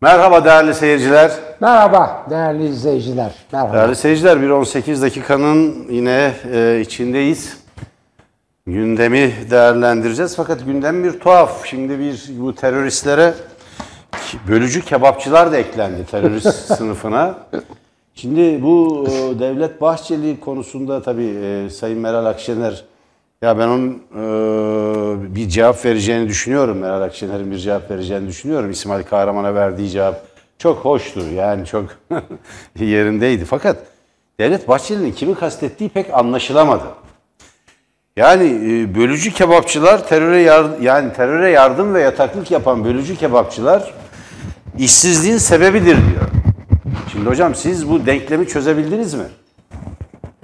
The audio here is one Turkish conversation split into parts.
Merhaba değerli seyirciler. Merhaba değerli izleyiciler. Merhaba. Değerli seyirciler bir 18 dakikanın yine e, içindeyiz. Gündemi değerlendireceğiz fakat gündem bir tuhaf. Şimdi bir bu teröristlere bölücü kebapçılar da eklendi terörist sınıfına. Şimdi bu e, Devlet Bahçeli konusunda tabii e, Sayın Meral Akşener ya ben onun e, bir cevap vereceğini düşünüyorum. Meral Akşener'in bir cevap vereceğini düşünüyorum. İsmail Kahraman'a verdiği cevap çok hoştu. Yani çok yerindeydi. Fakat Devlet Bahçeli'nin kimi kastettiği pek anlaşılamadı. Yani bölücü kebapçılar teröre yar- yani teröre yardım ve yataklık yapan bölücü kebapçılar işsizliğin sebebidir diyor. Şimdi hocam siz bu denklemi çözebildiniz mi?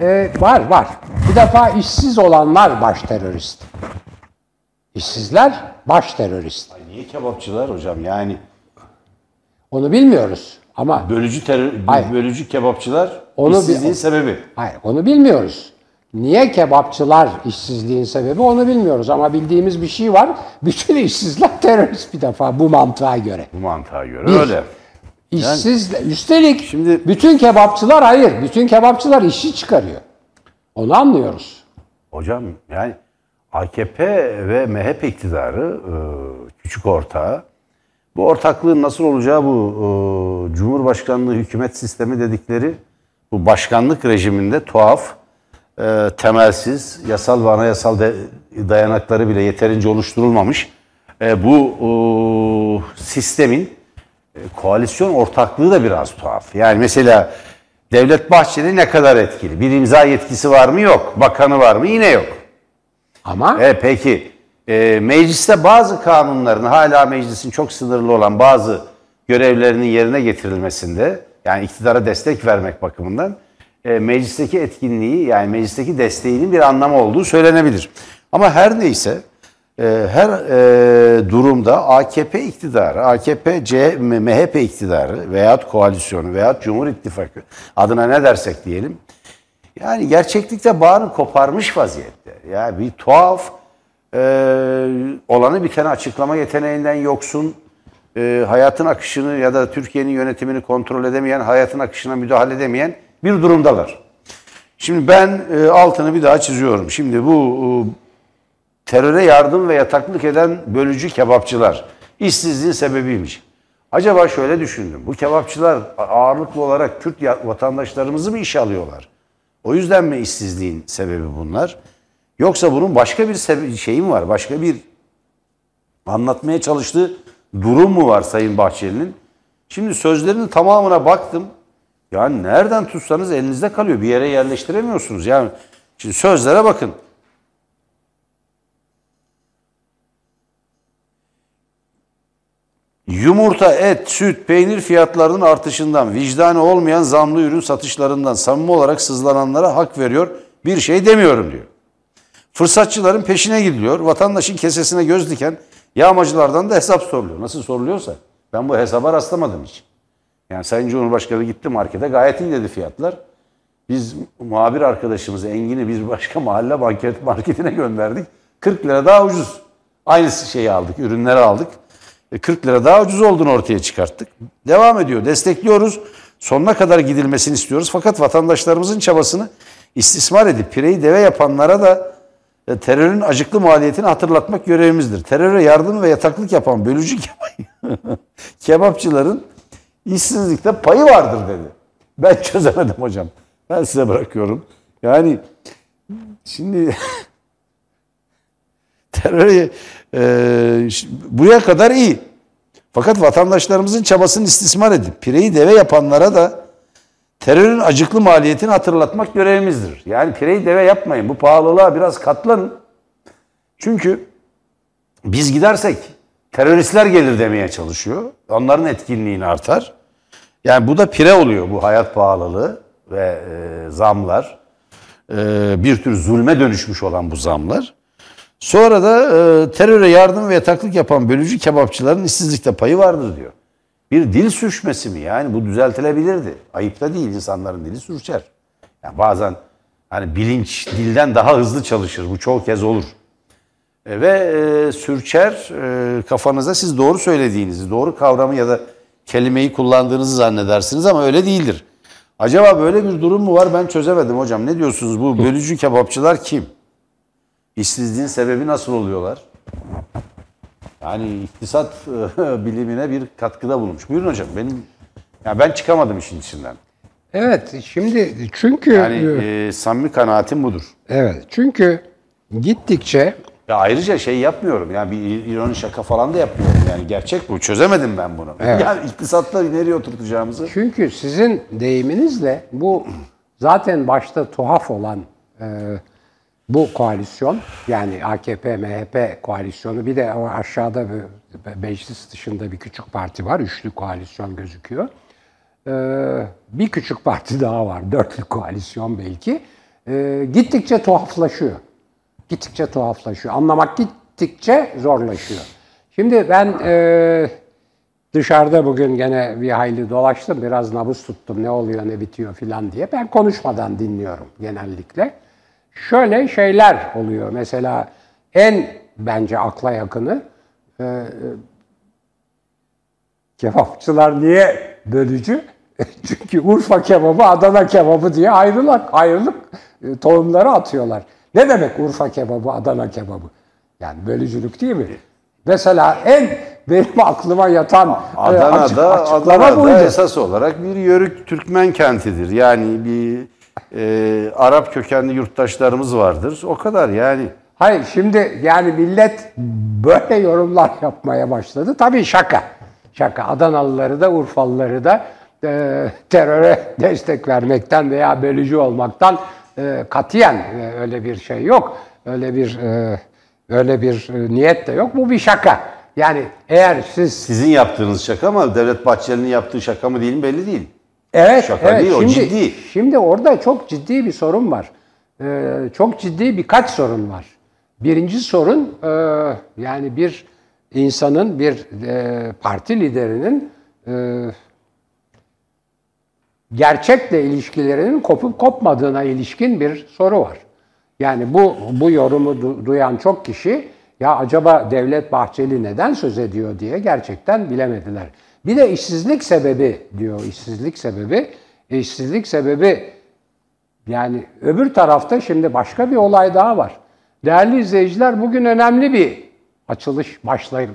Ee, var var. Bir defa işsiz olanlar baş terörist. İşsizler baş terörist. Ay niye kebapçılar hocam? Yani Onu bilmiyoruz ama bölücü terör Hayır. bölücü kebapçılar Onu işsizliğin sebebi. hayır onu bilmiyoruz. Niye kebapçılar işsizliğin sebebi onu bilmiyoruz ama bildiğimiz bir şey var. Bütün işsizler terörist bir defa bu mantığa göre. Bu mantığa göre Bir. öyle. İşsiz üstelik Şimdi- bütün kebapçılar hayır. Bütün kebapçılar işi çıkarıyor. Onu anlıyoruz. Hocam yani AKP ve MHP iktidarı e, küçük ortağı bu ortaklığın nasıl olacağı bu e, Cumhurbaşkanlığı hükümet sistemi dedikleri bu başkanlık rejiminde tuhaf, e, temelsiz, yasal ve anayasal dayanakları bile yeterince oluşturulmamış bu sistemin koalisyon ortaklığı da biraz tuhaf. Yani mesela Devlet Bahçeli ne kadar etkili? Bir imza yetkisi var mı? Yok. Bakanı var mı? Yine yok. Ama E peki e, mecliste bazı kanunların hala meclisin çok sınırlı olan bazı görevlerinin yerine getirilmesinde yani iktidara destek vermek bakımından e, meclisteki etkinliği yani meclisteki desteğinin bir anlamı olduğu söylenebilir. Ama her neyse e, her e, durumda AKP iktidarı, AKP, C, MHP iktidarı veyahut koalisyonu veyahut Cumhur İttifakı adına ne dersek diyelim yani gerçeklikte bağını koparmış vaziyette. Yani bir tuhaf e, olanı biteni açıklama yeteneğinden yoksun, e, hayatın akışını ya da Türkiye'nin yönetimini kontrol edemeyen, hayatın akışına müdahale edemeyen bir durumdalar. Şimdi ben e, altını bir daha çiziyorum. Şimdi bu e, teröre yardım ve yataklık eden bölücü kebapçılar işsizliğin sebebiymiş. Acaba şöyle düşündüm. Bu kebapçılar ağırlıklı olarak Kürt vatandaşlarımızı mı işe alıyorlar? O yüzden mi işsizliğin sebebi bunlar? Yoksa bunun başka bir sebe- şeyi mi var? Başka bir anlatmaya çalıştığı durum mu var Sayın Bahçeli'nin? Şimdi sözlerinin tamamına baktım. Yani nereden tutsanız elinizde kalıyor. Bir yere yerleştiremiyorsunuz. Yani şimdi sözlere bakın. Yumurta, et, süt, peynir fiyatlarının artışından, vicdanı olmayan zamlı ürün satışlarından samimi olarak sızlananlara hak veriyor. Bir şey demiyorum diyor. Fırsatçıların peşine gidiliyor. Vatandaşın kesesine göz diken yağmacılardan da hesap soruluyor. Nasıl soruluyorsa. Ben bu hesaba rastlamadım hiç. Yani Sayın Cumhurbaşkanı gitti markete gayet iyi dedi fiyatlar. Biz muhabir arkadaşımızı Engin'i bir başka mahalle market, marketine gönderdik. 40 lira daha ucuz. Aynı şeyi aldık, ürünleri aldık. E, 40 lira daha ucuz olduğunu ortaya çıkarttık. Devam ediyor, destekliyoruz. Sonuna kadar gidilmesini istiyoruz. Fakat vatandaşlarımızın çabasını istismar edip pireyi deve yapanlara da e, terörün acıklı maliyetini hatırlatmak görevimizdir. Teröre yardım ve yataklık yapan bölücü kebap- kebapçıların işsizlikte payı vardır dedi. Ben çözemedim hocam. Ben size bırakıyorum. Yani şimdi teröre e, buraya kadar iyi. Fakat vatandaşlarımızın çabasını istismar edip pireyi deve yapanlara da terörün acıklı maliyetini hatırlatmak görevimizdir. Yani pireyi deve yapmayın. Bu pahalılığa biraz katlanın. Çünkü biz gidersek teröristler gelir demeye çalışıyor. Onların etkinliğini artar. Yani bu da pire oluyor bu hayat pahalılığı ve e, zamlar. E, bir tür zulme dönüşmüş olan bu zamlar. Sonra da e, teröre yardım ve yataklık yapan bölücü kebapçıların işsizlikte payı vardır diyor. Bir dil sürçmesi mi? Yani bu düzeltilebilirdi. Ayıp da değil insanların dili sürçer. Yani bazen hani bilinç dilden daha hızlı çalışır. Bu çoğu kez olur. E, ve e, sürçer e, kafanıza siz doğru söylediğinizi, doğru kavramı ya da kelimeyi kullandığınızı zannedersiniz ama öyle değildir. Acaba böyle bir durum mu var ben çözemedim hocam. Ne diyorsunuz bu bölücü kebapçılar kim? İşsizliğin sebebi nasıl oluyorlar? Yani iktisat bilimine bir katkıda bulunmuş. Buyurun hocam. Benim ya ben çıkamadım işin içinden. Evet, şimdi çünkü Yani e, samimi kanaatim budur. evet, çünkü gittikçe Ya ayrıca şey yapmıyorum. Yani bir ironi şaka falan da yapmıyorum. Yani gerçek bu. Çözemedim ben bunu. Evet. Yani iktisatta nereye oturtacağımızı. Çünkü sizin deyiminizle bu zaten başta tuhaf olan e, bu koalisyon yani AKP MHP koalisyonu bir de aşağıda bir, meclis dışında bir küçük parti var. Üçlü koalisyon gözüküyor. E, bir küçük parti daha var. Dörtlü koalisyon belki. E, gittikçe tuhaflaşıyor. Gittikçe tuhaflaşıyor. Anlamak gittikçe zorlaşıyor. Şimdi ben e, Dışarıda bugün gene bir hayli dolaştım, biraz nabız tuttum ne oluyor ne bitiyor filan diye. Ben konuşmadan dinliyorum genellikle. Şöyle şeyler oluyor. Mesela en bence akla yakını e, e, kebapçılar niye bölücü? Çünkü Urfa kebabı, Adana kebabı diye ayrılık, ayrılık e, tohumları atıyorlar. Ne demek Urfa kebabı, Adana kebabı? Yani bölücülük değil mi? Mesela en benim aklıma yatan e, açık- Adana'da, açıklama Adana'da buydu. esas olarak bir yörük Türkmen kentidir. Yani bir e, Arap kökenli yurttaşlarımız vardır. O kadar yani. Hayır şimdi yani millet böyle yorumlar yapmaya başladı. Tabii şaka. Şaka. Adanalıları da Urfalıları da e, teröre destek vermekten veya bölücü olmaktan e, katiyen e, öyle bir şey yok. Öyle bir e, öyle bir e, niyet de yok. Bu bir şaka. Yani eğer siz Sizin yaptığınız şaka ama Devlet Bahçeli'nin yaptığı şaka mı değil mi belli değil. Evet, Şaka evet. değil, o şimdi, ciddi. Şimdi orada çok ciddi bir sorun var. Ee, çok ciddi birkaç sorun var. Birinci sorun e, yani bir insanın, bir e, parti liderinin e, gerçekle ilişkilerinin kopup kopmadığına ilişkin bir soru var. Yani bu bu yorumu du- duyan çok kişi ya acaba Devlet Bahçeli neden söz ediyor diye gerçekten bilemediler. Bir de işsizlik sebebi diyor. işsizlik sebebi. İşsizlik sebebi yani öbür tarafta şimdi başka bir olay daha var. Değerli izleyiciler bugün önemli bir açılış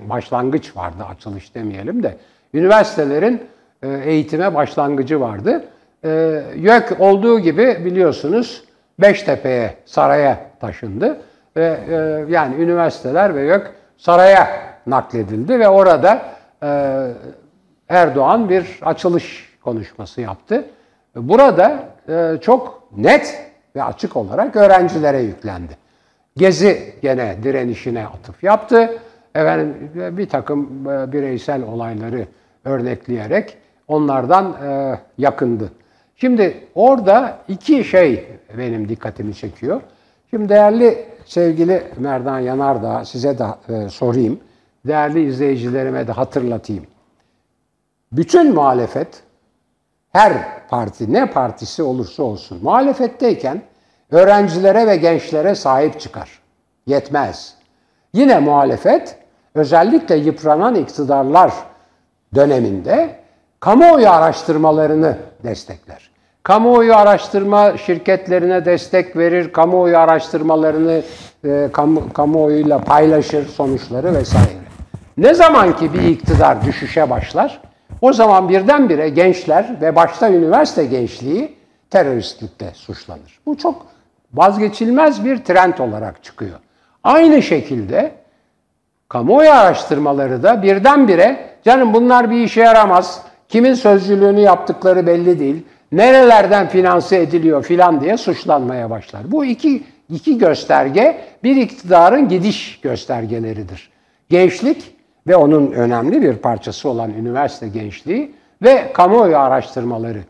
başlangıç vardı. Açılış demeyelim de. Üniversitelerin e, eğitime başlangıcı vardı. E, YÖK olduğu gibi biliyorsunuz Beştepe'ye, saraya taşındı. Ve e, yani üniversiteler ve YÖK saraya nakledildi ve orada Erdoğan bir açılış konuşması yaptı. Burada e, çok net ve açık olarak öğrencilere yüklendi. Gezi gene direnişine atıf yaptı. Efendim bir takım e, bireysel olayları örnekleyerek onlardan e, yakındı. Şimdi orada iki şey benim dikkatimi çekiyor. Şimdi değerli sevgili Merdan Yanardağ size de e, sorayım. Değerli izleyicilerime de hatırlatayım. Bütün muhalefet her parti ne partisi olursa olsun muhalefetteyken öğrencilere ve gençlere sahip çıkar. Yetmez. Yine muhalefet özellikle yıpranan iktidarlar döneminde kamuoyu araştırmalarını destekler. Kamuoyu araştırma şirketlerine destek verir, kamuoyu araştırmalarını e, kamu, kamuoyuyla paylaşır sonuçları vesaire. Ne zaman ki bir iktidar düşüşe başlar, o zaman birdenbire gençler ve başta üniversite gençliği teröristlikle suçlanır. Bu çok vazgeçilmez bir trend olarak çıkıyor. Aynı şekilde kamuoyu araştırmaları da birdenbire canım bunlar bir işe yaramaz, kimin sözcülüğünü yaptıkları belli değil, nerelerden finanse ediliyor filan diye suçlanmaya başlar. Bu iki, iki gösterge bir iktidarın gidiş göstergeleridir. Gençlik ve onun önemli bir parçası olan üniversite gençliği ve kamuoyu araştırmaları.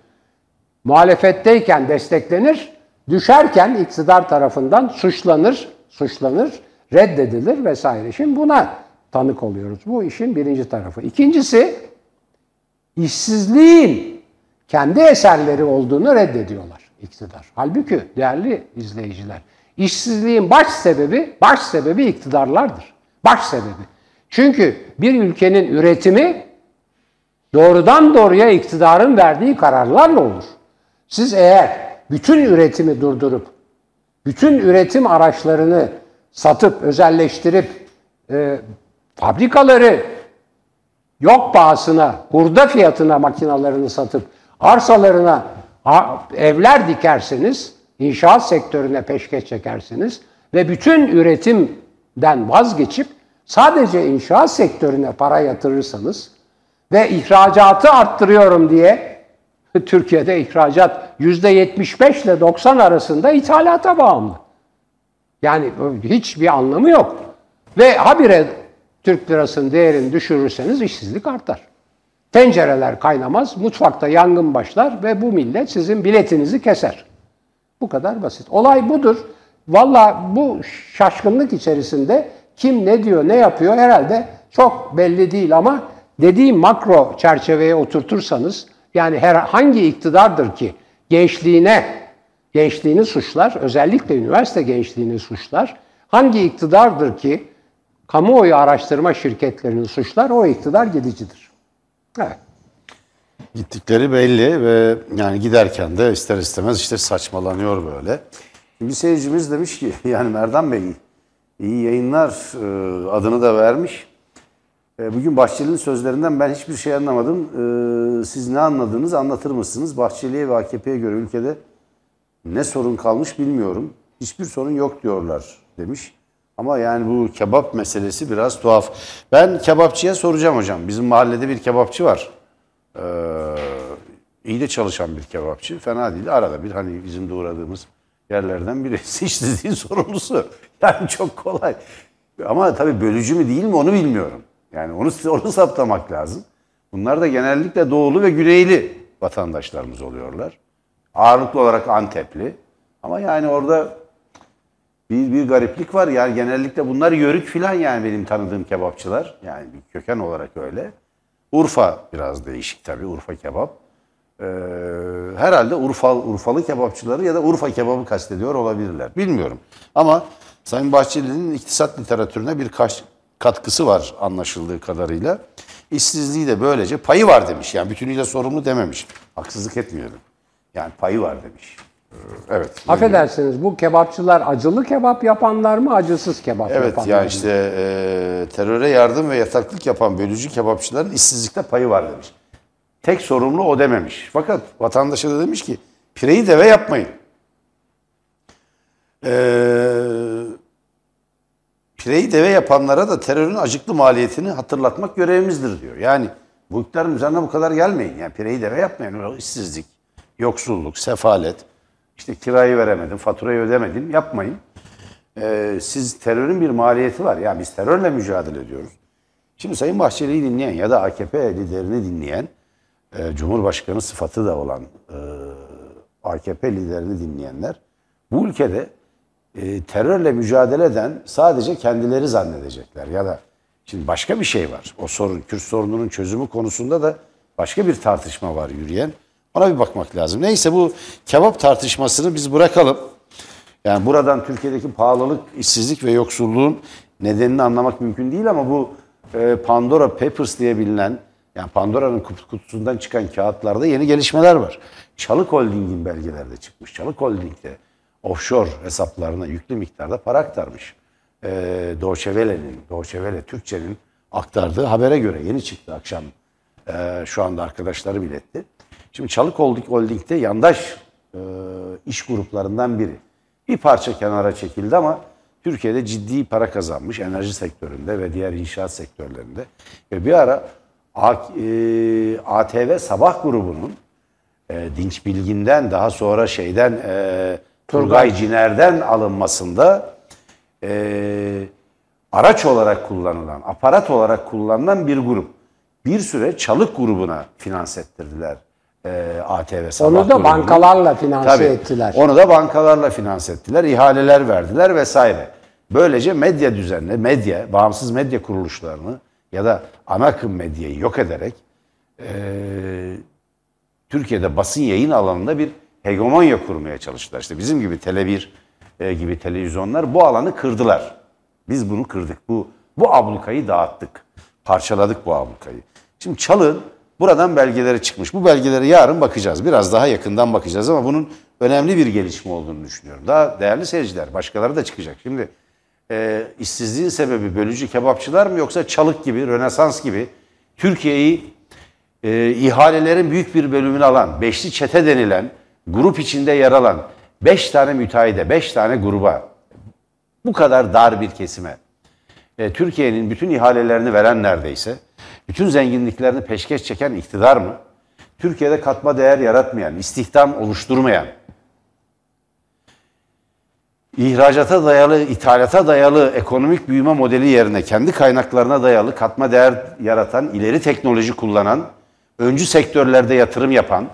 Muhalefetteyken desteklenir, düşerken iktidar tarafından suçlanır, suçlanır, reddedilir vesaire. Şimdi buna tanık oluyoruz. Bu işin birinci tarafı. İkincisi, işsizliğin kendi eserleri olduğunu reddediyorlar iktidar. Halbuki değerli izleyiciler, işsizliğin baş sebebi, baş sebebi iktidarlardır. Baş sebebi. Çünkü bir ülkenin üretimi doğrudan doğruya iktidarın verdiği kararlarla olur. Siz eğer bütün üretimi durdurup, bütün üretim araçlarını satıp, özelleştirip, e, fabrikaları yok pahasına, hurda fiyatına makinalarını satıp, arsalarına evler dikerseniz, inşaat sektörüne peşkeş çekersiniz ve bütün üretimden vazgeçip sadece inşaat sektörüne para yatırırsanız ve ihracatı arttırıyorum diye Türkiye'de ihracat %75 ile 90 arasında ithalata bağımlı. Yani hiçbir anlamı yok. Ve habire Türk lirasının değerini düşürürseniz işsizlik artar. Tencereler kaynamaz, mutfakta yangın başlar ve bu millet sizin biletinizi keser. Bu kadar basit. Olay budur. Valla bu şaşkınlık içerisinde kim ne diyor, ne yapıyor herhalde çok belli değil ama dediğim makro çerçeveye oturtursanız yani her hangi iktidardır ki gençliğine gençliğini suçlar, özellikle üniversite gençliğini suçlar. Hangi iktidardır ki kamuoyu araştırma şirketlerini suçlar, o iktidar gidicidir. Evet. Gittikleri belli ve yani giderken de ister istemez işte saçmalanıyor böyle. Bir seyircimiz demiş ki yani Merdan Bey iyi yayınlar e, adını da vermiş. E, bugün Bahçeli'nin sözlerinden ben hiçbir şey anlamadım. E, siz ne anladınız anlatır mısınız? Bahçeli'ye ve AKP'ye göre ülkede ne sorun kalmış bilmiyorum. Hiçbir sorun yok diyorlar demiş. Ama yani bu kebap meselesi biraz tuhaf. Ben kebapçıya soracağım hocam. Bizim mahallede bir kebapçı var. Ee, iyi de çalışan bir kebapçı. Fena değil. Arada bir hani bizim de uğradığımız yerlerden birisi işsizliğin sorumlusu. Yani çok kolay. Ama tabii bölücü mü değil mi onu bilmiyorum. Yani onu, onu saptamak lazım. Bunlar da genellikle doğulu ve güneyli vatandaşlarımız oluyorlar. Ağırlıklı olarak Antepli. Ama yani orada bir, bir gariplik var. Yani genellikle bunlar yörük filan yani benim tanıdığım kebapçılar. Yani köken olarak öyle. Urfa biraz değişik tabii. Urfa kebap. Ee, herhalde Urfa, Urfalı kebapçıları ya da Urfa kebabı kastediyor olabilirler. Bilmiyorum. Ama Sayın Bahçeli'nin iktisat literatürüne bir katkısı var anlaşıldığı kadarıyla. İşsizliği de böylece payı var demiş. Yani bütünüyle sorumlu dememiş. Haksızlık etmiyorum. Yani payı var demiş. Ee, evet. Affedersiniz bu kebapçılar acılı kebap yapanlar mı acısız kebap evet, yapanlar mı? işte e, teröre yardım ve yataklık yapan bölücü kebapçıların işsizlikte payı var demiş. Tek sorumlu o dememiş. Fakat vatandaşa da demiş ki pireyi deve yapmayın. Eee pireyi deve yapanlara da terörün acıklı maliyetini hatırlatmak görevimizdir diyor. Yani bu iktidarın üzerine bu kadar gelmeyin. Yani pireyi deve yapmayın. işsizlik, yoksulluk, sefalet, işte kirayı veremedim, faturayı ödemedim yapmayın. Ee, siz terörün bir maliyeti var. Yani biz terörle mücadele ediyoruz. Şimdi Sayın Bahçeli'yi dinleyen ya da AKP liderini dinleyen, e, Cumhurbaşkanı sıfatı da olan e, AKP liderini dinleyenler bu ülkede e, terörle mücadele eden sadece kendileri zannedecekler. Ya da şimdi başka bir şey var. O sorun, Kürt sorununun çözümü konusunda da başka bir tartışma var yürüyen. Ona bir bakmak lazım. Neyse bu kebap tartışmasını biz bırakalım. Yani buradan Türkiye'deki pahalılık, işsizlik ve yoksulluğun nedenini anlamak mümkün değil ama bu e, Pandora Papers diye bilinen yani Pandora'nın kutusundan çıkan kağıtlarda yeni gelişmeler var. Çalık Holding'in belgelerde çıkmış. Çalık Holding'de offshore hesaplarına yüklü miktarda para aktarmış. E, Deutsche Welle'nin, Deutsche Welle Türkçe'nin aktardığı habere göre yeni çıktı akşam. E, şu anda arkadaşları biletti. Şimdi Çalık Holding'de yandaş e, iş gruplarından biri. Bir parça kenara çekildi ama Türkiye'de ciddi para kazanmış enerji sektöründe ve diğer inşaat sektörlerinde. Ve bir ara ATV e, Sabah grubunun e, Dinç Bilgin'den daha sonra şeyden e, Turgay Ciner'den alınmasında e, araç olarak kullanılan, aparat olarak kullanılan bir grup. Bir süre Çalık grubuna finans ettirdiler e, ATV Sabah Onu da grubunu. bankalarla finanse Tabii, ettiler. Onu da bankalarla finanse ettiler, ihaleler verdiler vesaire. Böylece medya düzenli, medya, bağımsız medya kuruluşlarını ya da ana akım medyayı yok ederek e, Türkiye'de basın yayın alanında bir hegemonya kurmaya çalıştılar. İşte bizim gibi Tele1 e, gibi televizyonlar bu alanı kırdılar. Biz bunu kırdık. Bu bu ablukayı dağıttık. Parçaladık bu ablukayı. Şimdi Çalın Buradan belgeleri çıkmış. Bu belgeleri yarın bakacağız. Biraz daha yakından bakacağız ama bunun önemli bir gelişme olduğunu düşünüyorum. Daha değerli seyirciler, başkaları da çıkacak. Şimdi e, işsizliğin sebebi bölücü kebapçılar mı yoksa çalık gibi, Rönesans gibi Türkiye'yi e, ihalelerin büyük bir bölümünü alan, beşli çete denilen, grup içinde yer alan beş tane müteahhide, beş tane gruba bu kadar dar bir kesime e, Türkiye'nin bütün ihalelerini veren neredeyse, bütün zenginliklerini peşkeş çeken iktidar mı? Türkiye'de katma değer yaratmayan, istihdam oluşturmayan, ihracata dayalı, ithalata dayalı ekonomik büyüme modeli yerine kendi kaynaklarına dayalı katma değer yaratan, ileri teknoloji kullanan, öncü sektörlerde yatırım yapan,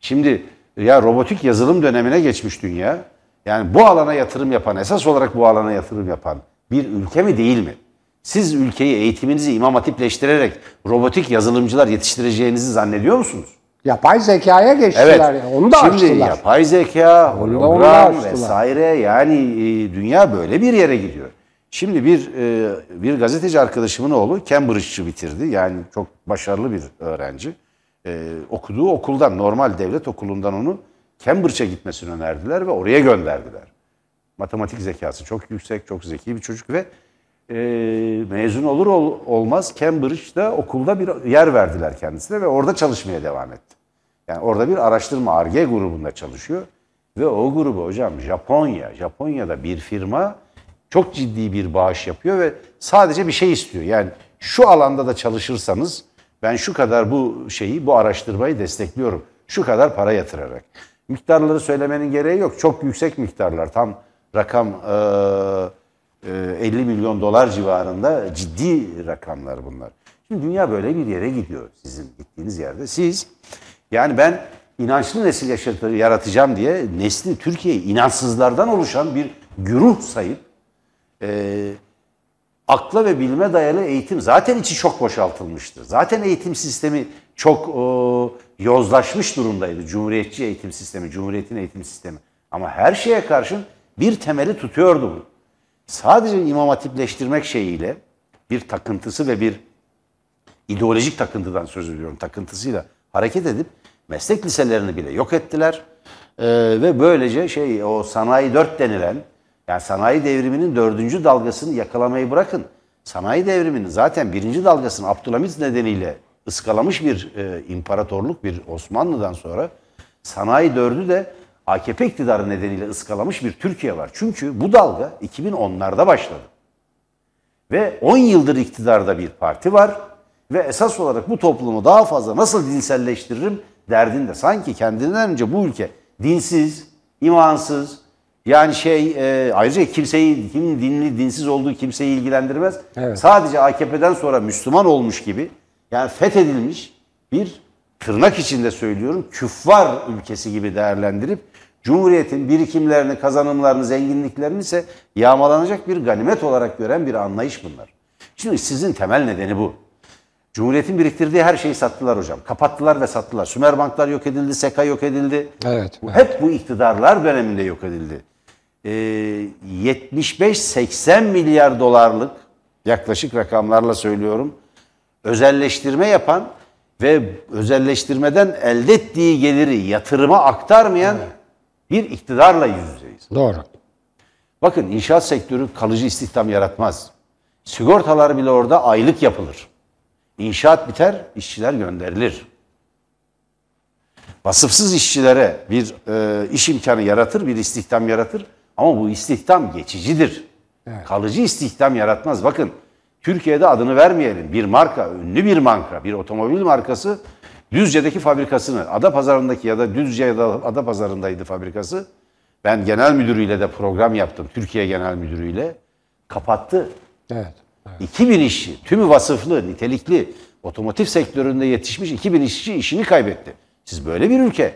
şimdi ya robotik yazılım dönemine geçmiş dünya. Yani bu alana yatırım yapan, esas olarak bu alana yatırım yapan bir ülke mi değil mi? Siz ülkeyi eğitiminizi imam hatipleştirerek robotik yazılımcılar yetiştireceğinizi zannediyor musunuz? Yapay zekaya geçtiler. Evet. Onu da Şimdi açtılar. yapay zeka, hologram vesaire yani e, dünya böyle bir yere gidiyor. Şimdi bir e, bir gazeteci arkadaşımın oğlu Cambridge'ı bitirdi. Yani çok başarılı bir öğrenci. E, okuduğu okuldan, normal devlet okulundan onu Cambridge'a gitmesini önerdiler ve oraya gönderdiler. Matematik zekası çok yüksek, çok zeki bir çocuk ve e, mezun olur ol- olmaz Cambridge'da okulda bir yer verdiler kendisine ve orada çalışmaya devam etti. Yani orada bir araştırma ARGE grubunda çalışıyor. Ve o grubu hocam Japonya, Japonya'da bir firma çok ciddi bir bağış yapıyor ve sadece bir şey istiyor. Yani şu alanda da çalışırsanız ben şu kadar bu şeyi, bu araştırmayı destekliyorum. Şu kadar para yatırarak. Miktarları söylemenin gereği yok. Çok yüksek miktarlar. Tam rakam eee, eee, 50 milyon dolar civarında ciddi rakamlar bunlar. Şimdi dünya böyle bir yere gidiyor sizin gittiğiniz yerde. Siz yani ben inançlı nesil yaşatır, yaratacağım diye nesli Türkiye'yi inançsızlardan oluşan bir güruh sayıp eee, akla ve bilime dayalı eğitim zaten içi çok boşaltılmıştı. Zaten eğitim sistemi çok o, yozlaşmış durumdaydı. Cumhuriyetçi eğitim sistemi, Cumhuriyet'in eğitim sistemi. Ama her şeye karşın bir temeli tutuyordu bu. Sadece imam hatipleştirmek şeyiyle bir takıntısı ve bir ideolojik takıntıdan söz ediyorum. Takıntısıyla hareket edip meslek liselerini bile yok ettiler. Ee, ve böylece şey o sanayi 4 denilen yani sanayi devriminin dördüncü dalgasını yakalamayı bırakın. Sanayi devriminin zaten birinci dalgasını Abdülhamit nedeniyle ıskalamış bir e, imparatorluk, bir Osmanlı'dan sonra sanayi dördü de AKP iktidarı nedeniyle ıskalamış bir Türkiye var. Çünkü bu dalga 2010'larda başladı. Ve 10 yıldır iktidarda bir parti var ve esas olarak bu toplumu daha fazla nasıl dinselleştiririm derdinde. Sanki kendinden önce bu ülke dinsiz, imansız, yani şey e, ayrıca kimseyi kim dinli dinsiz olduğu kimseyi ilgilendirmez. Evet. Sadece AKP'den sonra Müslüman olmuş gibi yani fethedilmiş bir tırnak içinde söylüyorum küffar ülkesi gibi değerlendirip Cumhuriyetin birikimlerini, kazanımlarını, zenginliklerini ise yağmalanacak bir ganimet olarak gören bir anlayış bunlar. Şimdi sizin temel nedeni bu. Cumhuriyetin biriktirdiği her şeyi sattılar hocam. Kapattılar ve sattılar. Sümer banklar yok edildi, SEKA yok edildi. Evet, Bu Hep bu iktidarlar döneminde yok edildi. Ee, 75-80 milyar dolarlık yaklaşık rakamlarla söylüyorum. Özelleştirme yapan ve özelleştirmeden elde ettiği geliri yatırıma aktarmayan bir iktidarla yüz yüzeyiz. Doğru. Bakın inşaat sektörü kalıcı istihdam yaratmaz. Sigortalar bile orada aylık yapılır. İnşaat biter, işçiler gönderilir. Vasıfsız işçilere bir e, iş imkanı yaratır, bir istihdam yaratır. Ama bu istihdam geçicidir. Kalıcı istihdam yaratmaz. Bakın Türkiye'de adını vermeyelim. Bir marka, ünlü bir marka, bir otomobil markası Düzce'deki fabrikasını, Adapazarı'ndaki ya da Düzce ya da Adapazarı'ndaydı fabrikası. Ben genel müdürüyle de program yaptım. Türkiye Genel Müdürüyle. Kapattı. Evet. Evet. 2000 işçi, tümü vasıflı, nitelikli, otomotiv sektöründe yetişmiş 2000 işçi işini kaybetti. Siz böyle bir ülke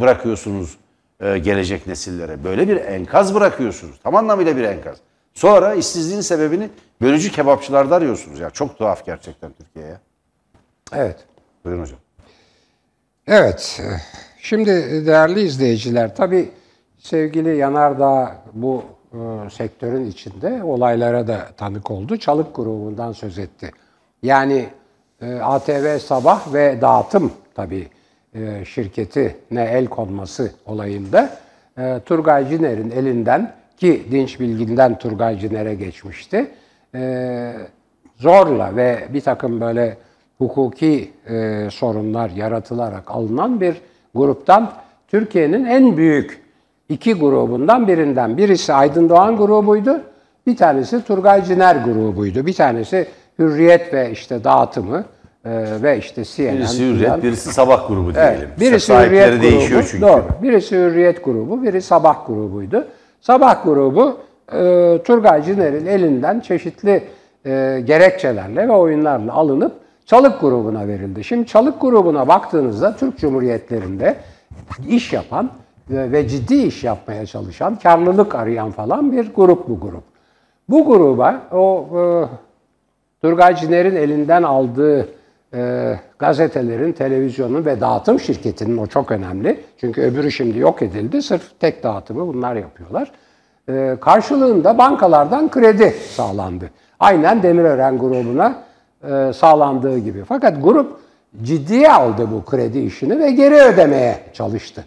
bırakıyorsunuz e, gelecek nesillere. Böyle bir enkaz bırakıyorsunuz. Tam anlamıyla bir enkaz. Sonra işsizliğin sebebini bölücü kebapçılarda arıyorsunuz. Ya çok tuhaf gerçekten Türkiye'ye. Evet. Buyurun hocam. Evet. Şimdi değerli izleyiciler, tabii sevgili Yanardağ bu sektörün içinde olaylara da tanık oldu. Çalık grubundan söz etti. Yani e, ATV Sabah ve Dağıtım tabii e, şirketine el konması olayında e, Turgay Ciner'in elinden ki Dinç Bilgin'den Turgay Ciner'e geçmişti. E, zorla ve bir takım böyle hukuki e, sorunlar yaratılarak alınan bir gruptan Türkiye'nin en büyük iki grubundan birinden. Birisi Aydın Doğan grubuydu, bir tanesi Turgay Ciner grubuydu. Bir tanesi Hürriyet ve işte dağıtımı e, ve işte CNN. Birisi Hürriyet, birisi Sabah grubu diyelim. Evet, birisi Sahipleri Hürriyet grubu. değişiyor çünkü. Doğru. Birisi Hürriyet grubu, biri Sabah grubuydu. Sabah grubu e, Turgay Ciner'in elinden çeşitli e, gerekçelerle ve oyunlarla alınıp Çalık grubuna verildi. Şimdi Çalık grubuna baktığınızda Türk Cumhuriyetlerinde iş yapan ve, ciddi iş yapmaya çalışan, karlılık arayan falan bir grup bu grup. Bu gruba o e, Turgay Ciner'in elinden aldığı e, gazetelerin, televizyonun ve dağıtım şirketinin o çok önemli. Çünkü öbürü şimdi yok edildi. Sırf tek dağıtımı bunlar yapıyorlar. E, karşılığında bankalardan kredi sağlandı. Aynen Demirören grubuna e, sağlandığı gibi. Fakat grup ciddiye aldı bu kredi işini ve geri ödemeye çalıştı.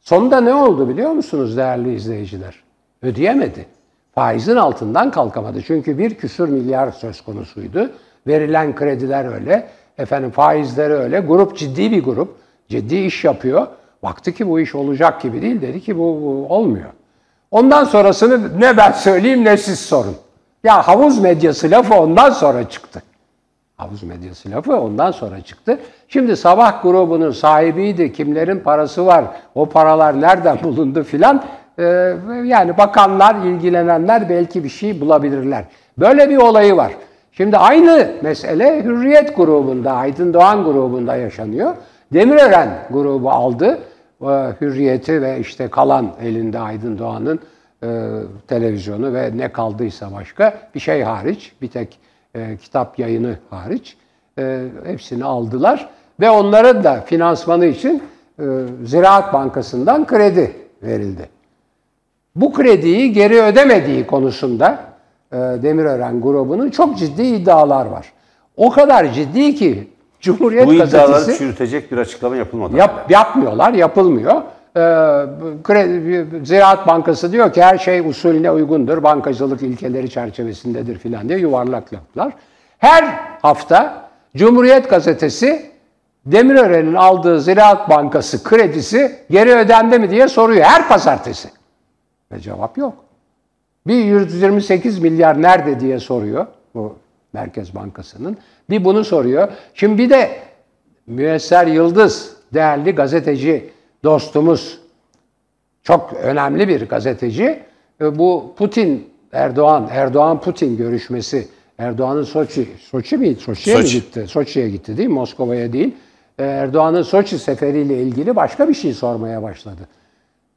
Sonunda ne oldu biliyor musunuz değerli izleyiciler? Ödeyemedi. Faizin altından kalkamadı. Çünkü bir küsur milyar söz konusuydu. Verilen krediler öyle. Efendim faizleri öyle. Grup ciddi bir grup. Ciddi iş yapıyor. Baktı ki bu iş olacak gibi değil. Dedi ki bu, bu olmuyor. Ondan sonrasını ne ben söyleyeyim ne siz sorun. Ya havuz medyası lafı ondan sonra çıktı. Havuz medyası lafı ondan sonra çıktı. Şimdi sabah grubunun sahibiydi, kimlerin parası var, o paralar nereden bulundu filan. Ee, yani bakanlar, ilgilenenler belki bir şey bulabilirler. Böyle bir olayı var. Şimdi aynı mesele Hürriyet grubunda, Aydın Doğan grubunda yaşanıyor. Demirören grubu aldı. E, Hürriyeti ve işte kalan elinde Aydın Doğan'ın e, televizyonu ve ne kaldıysa başka bir şey hariç, bir tek e, kitap yayını hariç e, hepsini aldılar ve onların da finansmanı için e, Ziraat Bankası'ndan kredi verildi. Bu krediyi geri ödemediği konusunda e, Demirören grubunun çok ciddi iddialar var. O kadar ciddi ki Cumhuriyet Bu iddiaları gazetesi çürütecek bir açıklama yapılmadı. yap, yapmıyorlar, yapılmıyor. Ee, Ziraat Bankası diyor ki her şey usulüne uygundur, bankacılık ilkeleri çerçevesindedir filan diye yuvarlak laflar. Her hafta Cumhuriyet Gazetesi Demirören'in aldığı Ziraat Bankası kredisi geri ödendi mi diye soruyor her pazartesi. Ve cevap yok. Bir 128 milyar nerede diye soruyor bu Merkez Bankası'nın. Bir bunu soruyor. Şimdi bir de Müesser Yıldız değerli gazeteci dostumuz çok önemli bir gazeteci. E, bu Putin Erdoğan Erdoğan Putin görüşmesi Erdoğan'ın Soçi Soçi mi Soçi'ye mi Soçi. gitti? Soçi'ye gitti değil mi? Moskova'ya değil. E, Erdoğan'ın Soçi seferiyle ilgili başka bir şey sormaya başladı.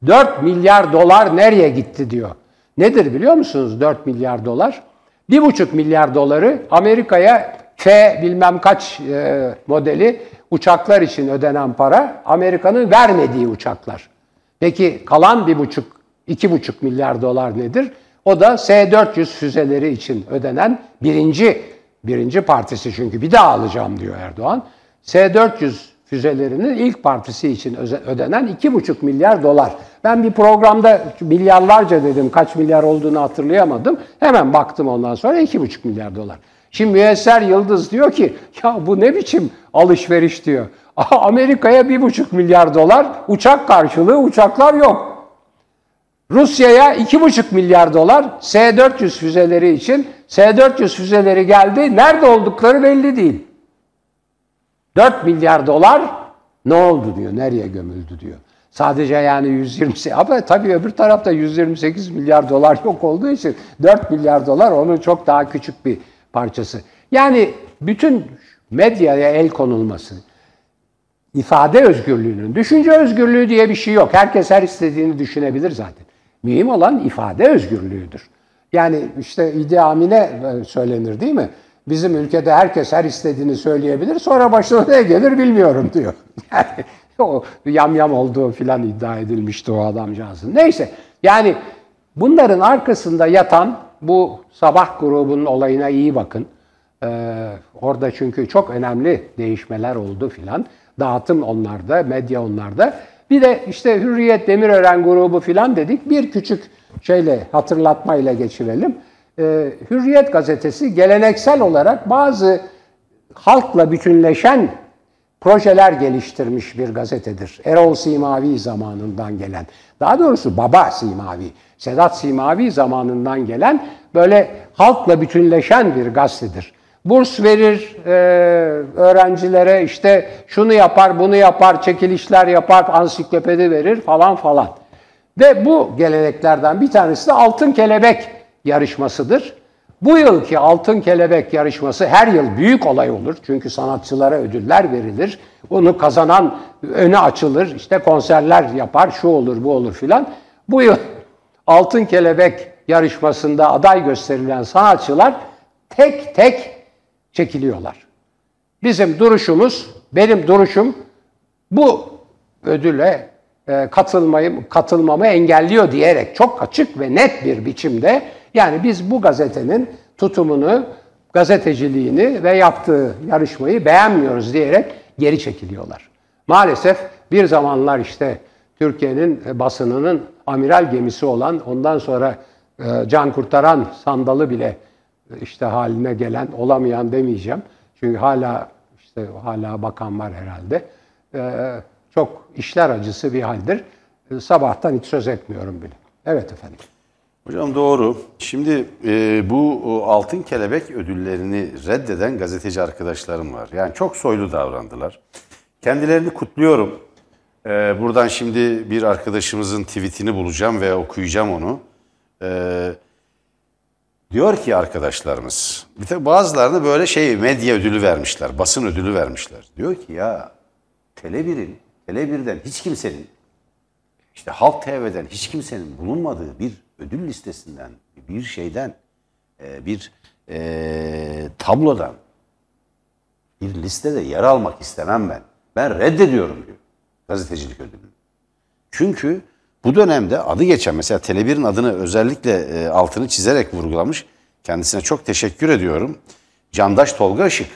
4 milyar dolar nereye gitti diyor. Nedir biliyor musunuz 4 milyar dolar? 1,5 milyar doları Amerika'ya F bilmem kaç e, modeli uçaklar için ödenen para Amerika'nın vermediği uçaklar. Peki kalan 1,5 2,5 milyar dolar nedir? O da S-400 füzeleri için ödenen birinci birinci partisi çünkü bir daha alacağım diyor Erdoğan. S-400 füzelerinin ilk partisi için ödenen 2,5 milyar dolar. Ben bir programda milyarlarca dedim, kaç milyar olduğunu hatırlayamadım. Hemen baktım ondan sonra 2,5 milyar dolar. Şimdi Müesser Yıldız diyor ki, ya bu ne biçim alışveriş diyor. Amerika'ya 1,5 milyar dolar, uçak karşılığı uçaklar yok. Rusya'ya 2,5 milyar dolar S-400 füzeleri için. S-400 füzeleri geldi, nerede oldukları belli değil. 4 milyar dolar ne oldu diyor, nereye gömüldü diyor. Sadece yani 128 ama tabii öbür tarafta 128 milyar dolar yok olduğu için 4 milyar dolar onun çok daha küçük bir parçası. Yani bütün medyaya el konulması, ifade özgürlüğünün, düşünce özgürlüğü diye bir şey yok. Herkes her istediğini düşünebilir zaten. Mühim olan ifade özgürlüğüdür. Yani işte İdi Amine e, söylenir değil mi? Bizim ülkede herkes her istediğini söyleyebilir, sonra başına ne gelir bilmiyorum diyor. Yani o yamyam olduğu filan iddia edilmişti o adamcağızın. Neyse yani bunların arkasında yatan bu sabah grubunun olayına iyi bakın. Ee, orada çünkü çok önemli değişmeler oldu filan. Dağıtım onlarda, medya onlarda. Bir de işte Hürriyet Demirören grubu filan dedik. Bir küçük şeyle hatırlatmayla geçirelim. Ee, Hürriyet gazetesi geleneksel olarak bazı halkla bütünleşen projeler geliştirmiş bir gazetedir. Erol Simavi zamanından gelen. Daha doğrusu Baba Simavi, Sedat Simavi zamanından gelen böyle halkla bütünleşen bir gazetedir. Burs verir e, öğrencilere işte şunu yapar, bunu yapar, çekilişler yapar, ansiklopedi verir falan falan. Ve bu geleneklerden bir tanesi de Altın Kelebek yarışmasıdır. Bu yılki Altın Kelebek yarışması her yıl büyük olay olur. Çünkü sanatçılara ödüller verilir. Onu kazanan öne açılır. İşte konserler yapar, şu olur, bu olur filan. Bu yıl Altın Kelebek yarışmasında aday gösterilen sanatçılar tek tek çekiliyorlar. Bizim duruşumuz, benim duruşum bu ödüle e, katılmayı, katılmamı engelliyor diyerek çok açık ve net bir biçimde yani biz bu gazetenin tutumunu, gazeteciliğini ve yaptığı yarışmayı beğenmiyoruz diyerek geri çekiliyorlar. Maalesef bir zamanlar işte Türkiye'nin basınının amiral gemisi olan ondan sonra e, can kurtaran sandalı bile işte haline gelen olamayan demeyeceğim. Çünkü hala işte hala bakan var herhalde. E, çok işler acısı bir haldir. E, sabahtan hiç söz etmiyorum bile. Evet efendim. Hocam doğru. Şimdi e, bu Altın Kelebek ödüllerini reddeden gazeteci arkadaşlarım var. Yani çok soylu davrandılar. Kendilerini kutluyorum. E, buradan şimdi bir arkadaşımızın tweetini bulacağım ve okuyacağım onu. E, diyor ki arkadaşlarımız, bir de bazılarına böyle şey medya ödülü vermişler, basın ödülü vermişler. Diyor ki ya Tele1'in, Tele1'den hiç kimsenin, işte Halk TV'den hiç kimsenin bulunmadığı bir ödül listesinden, bir şeyden, e, bir e, tablodan, bir listede yer almak istemem ben. Ben reddediyorum diyor gazetecilik ödülünü. Çünkü bu dönemde adı geçen mesela Tele1'in adını özellikle e, altını çizerek vurgulamış. Kendisine çok teşekkür ediyorum. Candaş Tolga Işık.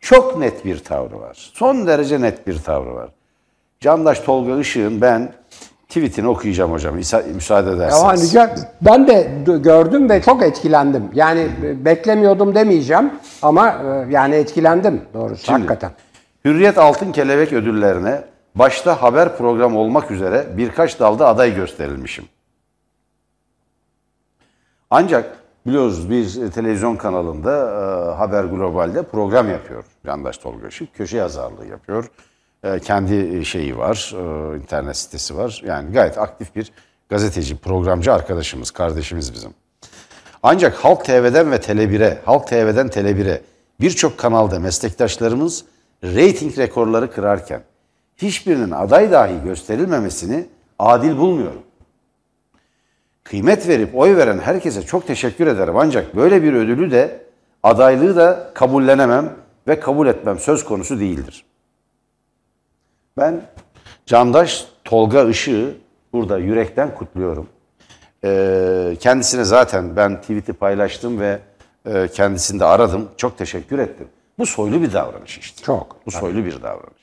Çok net bir tavrı var. Son derece net bir tavrı var. Candaş Tolga Işık'ın ben tweetini okuyacağım hocam müsaade ederseniz. Ya, ben de gördüm ve çok etkilendim. Yani beklemiyordum demeyeceğim ama e, yani etkilendim doğrusu Şimdi, hakikaten. Hürriyet Altın Kelebek ödüllerine başta haber programı olmak üzere birkaç dalda aday gösterilmişim. Ancak biliyoruz bir televizyon kanalında e, Haber Global'de program yapıyor Candaş Tolga Işık. Köşe yazarlığı yapıyor. E, kendi şeyi var, e, internet sitesi var. Yani gayet aktif bir gazeteci, programcı arkadaşımız, kardeşimiz bizim. Ancak Halk TV'den ve Tele1'e, Halk TV'den Tele1'e birçok kanalda meslektaşlarımız reyting rekorları kırarken hiçbirinin aday dahi gösterilmemesini adil bulmuyorum. Kıymet verip oy veren herkese çok teşekkür ederim. Ancak böyle bir ödülü de adaylığı da kabullenemem ve kabul etmem söz konusu değildir. Ben Candaş Tolga Işık'ı burada yürekten kutluyorum. Ee, kendisine zaten ben tweet'i paylaştım ve e, kendisini de aradım. Çok teşekkür ettim. Bu soylu bir davranış işte. Çok. Bu soylu bir davranış.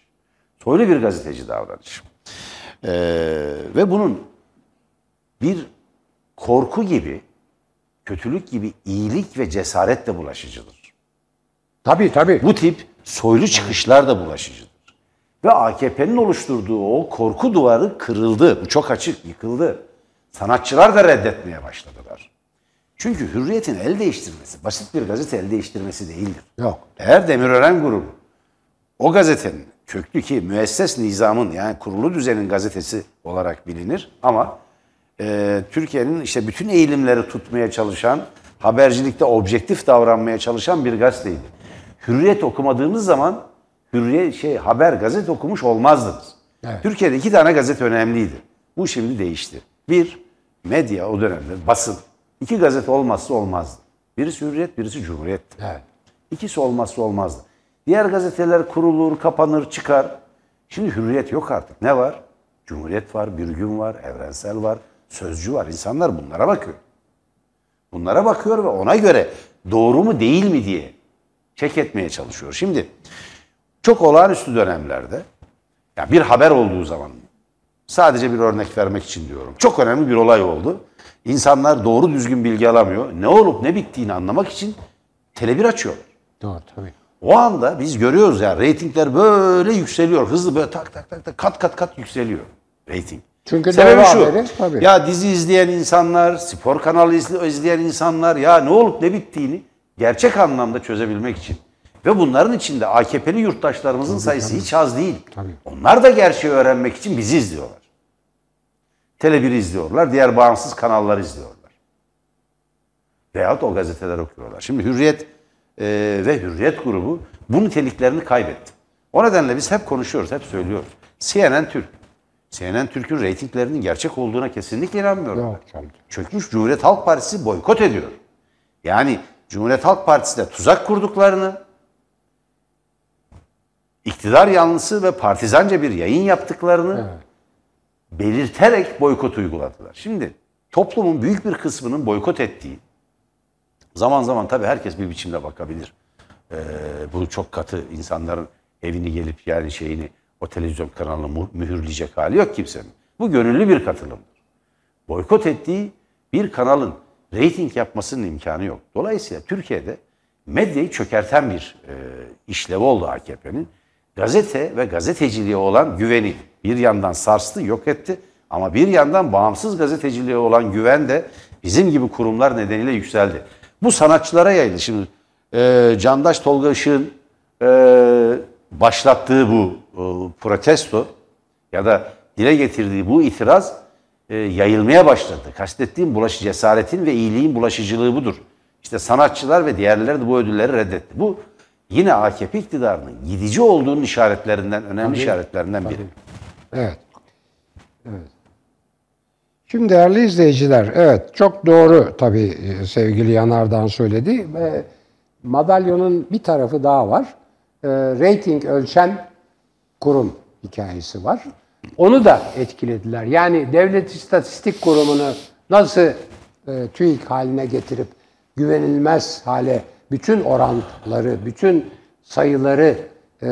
Soylu bir gazeteci davranış. Ee, ve bunun bir korku gibi, kötülük gibi iyilik ve cesaret de bulaşıcıdır. Tabii tabii. Bu tip soylu çıkışlar da bulaşıcıdır. Ve AKP'nin oluşturduğu o korku duvarı kırıldı. Bu çok açık, yıkıldı. Sanatçılar da reddetmeye başladılar. Çünkü hürriyetin el değiştirmesi, basit bir gazete el değiştirmesi değildir. Yok. Eğer Demirören grubu o gazetenin köklü ki müesses nizamın yani kurulu düzenin gazetesi olarak bilinir ama e, Türkiye'nin işte bütün eğilimleri tutmaya çalışan, habercilikte objektif davranmaya çalışan bir gazeteydi. Hürriyet okumadığımız zaman hürriyet şey haber gazete okumuş olmazdınız. Evet. Türkiye'de iki tane gazete önemliydi. Bu şimdi değişti. Bir, medya o dönemde basın. İki gazete olmazsa olmazdı. Birisi Hürriyet, birisi Cumhuriyet. Evet. İkisi olmazsa olmazdı. Diğer gazeteler kurulur, kapanır, çıkar. Şimdi Hürriyet yok artık. Ne var? Cumhuriyet var, Bir Gün var, Evrensel var, Sözcü var. İnsanlar bunlara bakıyor. Bunlara bakıyor ve ona göre doğru mu değil mi diye çek etmeye çalışıyor. Şimdi çok olağanüstü dönemlerde yani bir haber olduğu zaman sadece bir örnek vermek için diyorum. Çok önemli bir olay oldu. İnsanlar doğru düzgün bilgi alamıyor. Ne olup ne bittiğini anlamak için tele açıyorlar. Doğru tabii. O anda biz görüyoruz ya reytingler böyle yükseliyor. Hızlı böyle tak tak tak tak kat kat kat yükseliyor reyting. Çünkü Sebebi şu. haberi, tabii. Ya dizi izleyen insanlar, spor kanalı izle- izleyen insanlar ya ne olup ne bittiğini gerçek anlamda çözebilmek için. Ve bunların içinde AKP'li yurttaşlarımızın sayısı hiç az değil. Tabii. Onlar da gerçeği öğrenmek için bizi izliyorlar. Tele 1'i izliyorlar, diğer bağımsız kanalları izliyorlar. Veyahut o gazeteler okuyorlar. Şimdi Hürriyet e, ve Hürriyet grubu bu niteliklerini kaybetti. O nedenle biz hep konuşuyoruz, hep söylüyoruz. CNN Türk. CNN Türk'ün reytinglerinin gerçek olduğuna kesinlikle inanmıyorum. Yok ben. canım. Çökmüş Cumhuriyet Halk Partisi boykot ediyor. Yani Cumhuriyet Halk Partisi'ne tuzak kurduklarını, iktidar yanlısı ve partizanca bir yayın yaptıklarını belirterek boykot uyguladılar. Şimdi toplumun büyük bir kısmının boykot ettiği, zaman zaman tabii herkes bir biçimde bakabilir. Ee, bu çok katı insanların evini gelip yani şeyini o televizyon kanalını mühürleyecek hali yok kimsenin. Bu gönüllü bir katılımdır. Boykot ettiği bir kanalın reyting yapmasının imkanı yok. Dolayısıyla Türkiye'de medyayı çökerten bir e, işlevi oldu AKP'nin. Gazete ve gazeteciliğe olan güveni bir yandan sarstı, yok etti. Ama bir yandan bağımsız gazeteciliğe olan güven de bizim gibi kurumlar nedeniyle yükseldi. Bu sanatçılara yayıldı. Şimdi e, Candaş Tolga Işık'ın e, başlattığı bu e, protesto ya da dile getirdiği bu itiraz e, yayılmaya başladı. Kastettiğim bulaşı cesaretin ve iyiliğin bulaşıcılığı budur. İşte sanatçılar ve diğerleri de bu ödülleri reddetti. Bu yine AKP iktidarının gidici olduğunun işaretlerinden, önemli işaretlerinden biri. Evet. Evet. Şimdi değerli izleyiciler, evet çok doğru tabii e, sevgili Yanardağ'ın söyledi. Ve madalyonun bir tarafı daha var. E, rating ölçen kurum hikayesi var. Onu da etkilediler. Yani Devlet İstatistik Kurumu'nu nasıl e, TÜİK haline getirip güvenilmez hale bütün oranları, bütün sayıları e,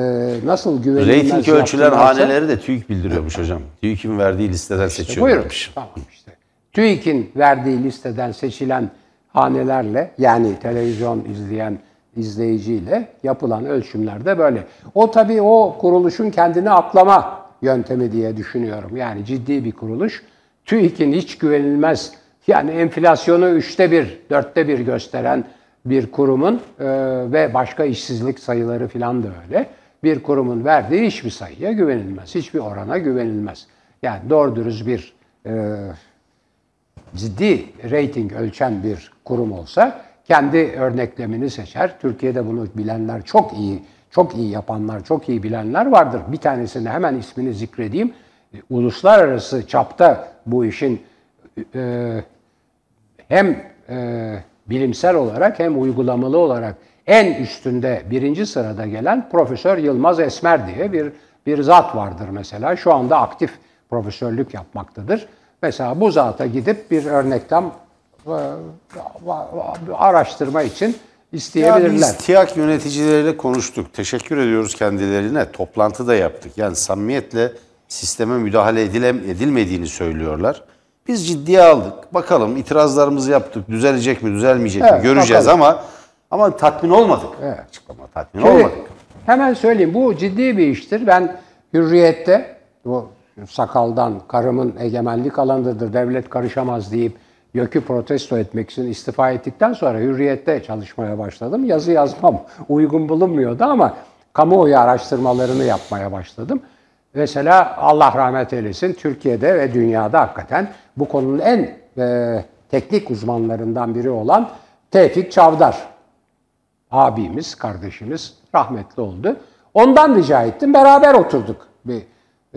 nasıl güvenilmez Rating yaptılarsa- haneleri de TÜİK bildiriyormuş hocam. TÜİK'in verdiği listeden Buyurun. seçiyorlarmış. Tamam işte. TÜİK'in verdiği listeden seçilen hanelerle yani televizyon izleyen izleyiciyle yapılan ölçümlerde böyle. O tabii o kuruluşun kendini aklama yöntemi diye düşünüyorum. Yani ciddi bir kuruluş. TÜİK'in hiç güvenilmez yani enflasyonu üçte bir, dörtte bir gösteren bir kurumun e, ve başka işsizlik sayıları falan da öyle. Bir kurumun verdiği hiçbir sayıya güvenilmez. Hiçbir orana güvenilmez. Yani doğru dürüst bir e, ciddi reyting ölçen bir kurum olsa kendi örneklemini seçer. Türkiye'de bunu bilenler çok iyi, çok iyi yapanlar, çok iyi bilenler vardır. Bir tanesini hemen ismini zikredeyim. E, Uluslararası çapta bu işin e, hem e, bilimsel olarak hem uygulamalı olarak en üstünde birinci sırada gelen Profesör Yılmaz Esmer diye bir bir zat vardır mesela. Şu anda aktif profesörlük yapmaktadır. Mesela bu zata gidip bir örnekten e, araştırma için Ya isteyebilirler. biz TİAK yöneticileriyle konuştuk. Teşekkür ediyoruz kendilerine. Toplantı da yaptık. Yani samimiyetle sisteme müdahale edilem edilmediğini söylüyorlar. Biz ciddiye aldık. Bakalım itirazlarımızı yaptık. Düzelecek mi, düzelmeyecek mi Evet, göreceğiz bakalım. ama ama tatmin olmadık. Evet. Açıklama tatmin Şimdi olmadık. Hemen söyleyeyim bu ciddi bir iştir. Ben hürriyette bu sakaldan karımın egemenlik alanıdır devlet karışamaz deyip YÖK'ü protesto etmek için istifa ettikten sonra hürriyette çalışmaya başladım. Yazı yazmam uygun bulunmuyordu ama kamuoyu araştırmalarını yapmaya başladım. Mesela Allah rahmet eylesin Türkiye'de ve dünyada hakikaten bu konunun en e, teknik uzmanlarından biri olan Tevfik Çavdar abimiz, kardeşimiz rahmetli oldu. Ondan rica ettim. Beraber oturduk. Bir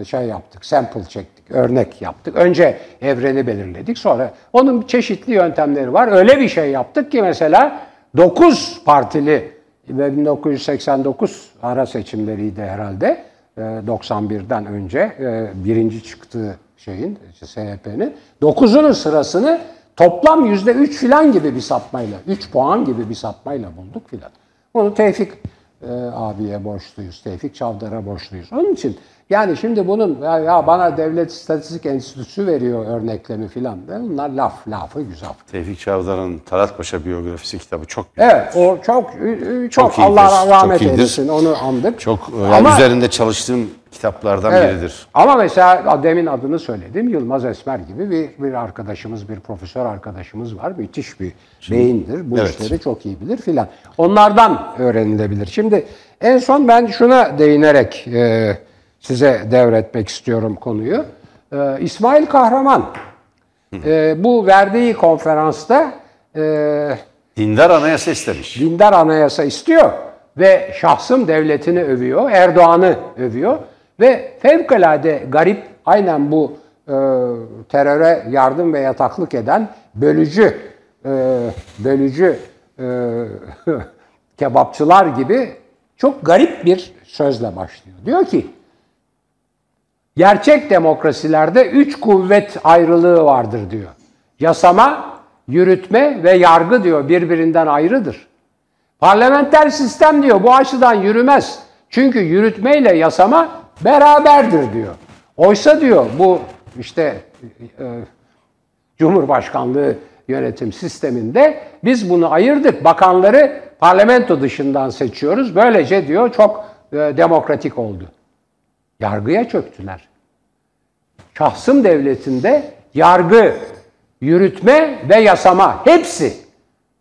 şey yaptık, sample çektik, örnek yaptık. Önce evreni belirledik. Sonra onun çeşitli yöntemleri var. Öyle bir şey yaptık ki mesela 9 partili ve 1989 ara seçimleriydi herhalde. e, 91'den önce e, birinci çıktığı şeyin, SHP'nin. 9'unun sırasını toplam %3 filan gibi bir sapmayla, 3 puan gibi bir sapmayla bulduk filan. Onu Tevfik e, abiye borçluyuz, Tevfik Çavdar'a borçluyuz. Onun için yani şimdi bunun ya, ya bana Devlet İstatistik Enstitüsü veriyor örneklemi filan. Bunlar laf, lafı güzel. Tevfik Çavdar'ın Talat Paşa biyografisi kitabı çok güzel. Evet, o çok çok, Çok iyidir, Allah rahmet çok iyidir. eylesin onu andık. Çok yani Ama- üzerinde çalıştığım kitaplardan Evet. biridir. Ama mesela demin adını söyledim. Yılmaz Esmer gibi bir, bir arkadaşımız, bir profesör arkadaşımız var. Müthiş bir beyindir. Bu Evet. işleri çok iyi bilir filan. Onlardan öğrenilebilir. Şimdi en son ben şuna değinerek e, size devretmek istiyorum konuyu. E, İsmail Kahraman e, bu verdiği konferansta e, Dindar anayasa istemiş. dindar anayasa istiyor ve şahsım devletini övüyor, Erdoğan'ı övüyor ve fevkalade garip aynen bu e, teröre yardım ve yataklık eden bölücü e, bölücü e, kebapçılar gibi çok garip bir sözle başlıyor. Diyor ki Gerçek demokrasilerde üç kuvvet ayrılığı vardır diyor. Yasama, yürütme ve yargı diyor birbirinden ayrıdır. Parlamenter sistem diyor bu açıdan yürümez. Çünkü yürütmeyle yasama beraberdir diyor. Oysa diyor bu işte e, Cumhurbaşkanlığı yönetim sisteminde biz bunu ayırdık. Bakanları parlamento dışından seçiyoruz. Böylece diyor çok e, demokratik oldu. Yargıya çöktüler. Şahsım devletinde yargı, yürütme ve yasama hepsi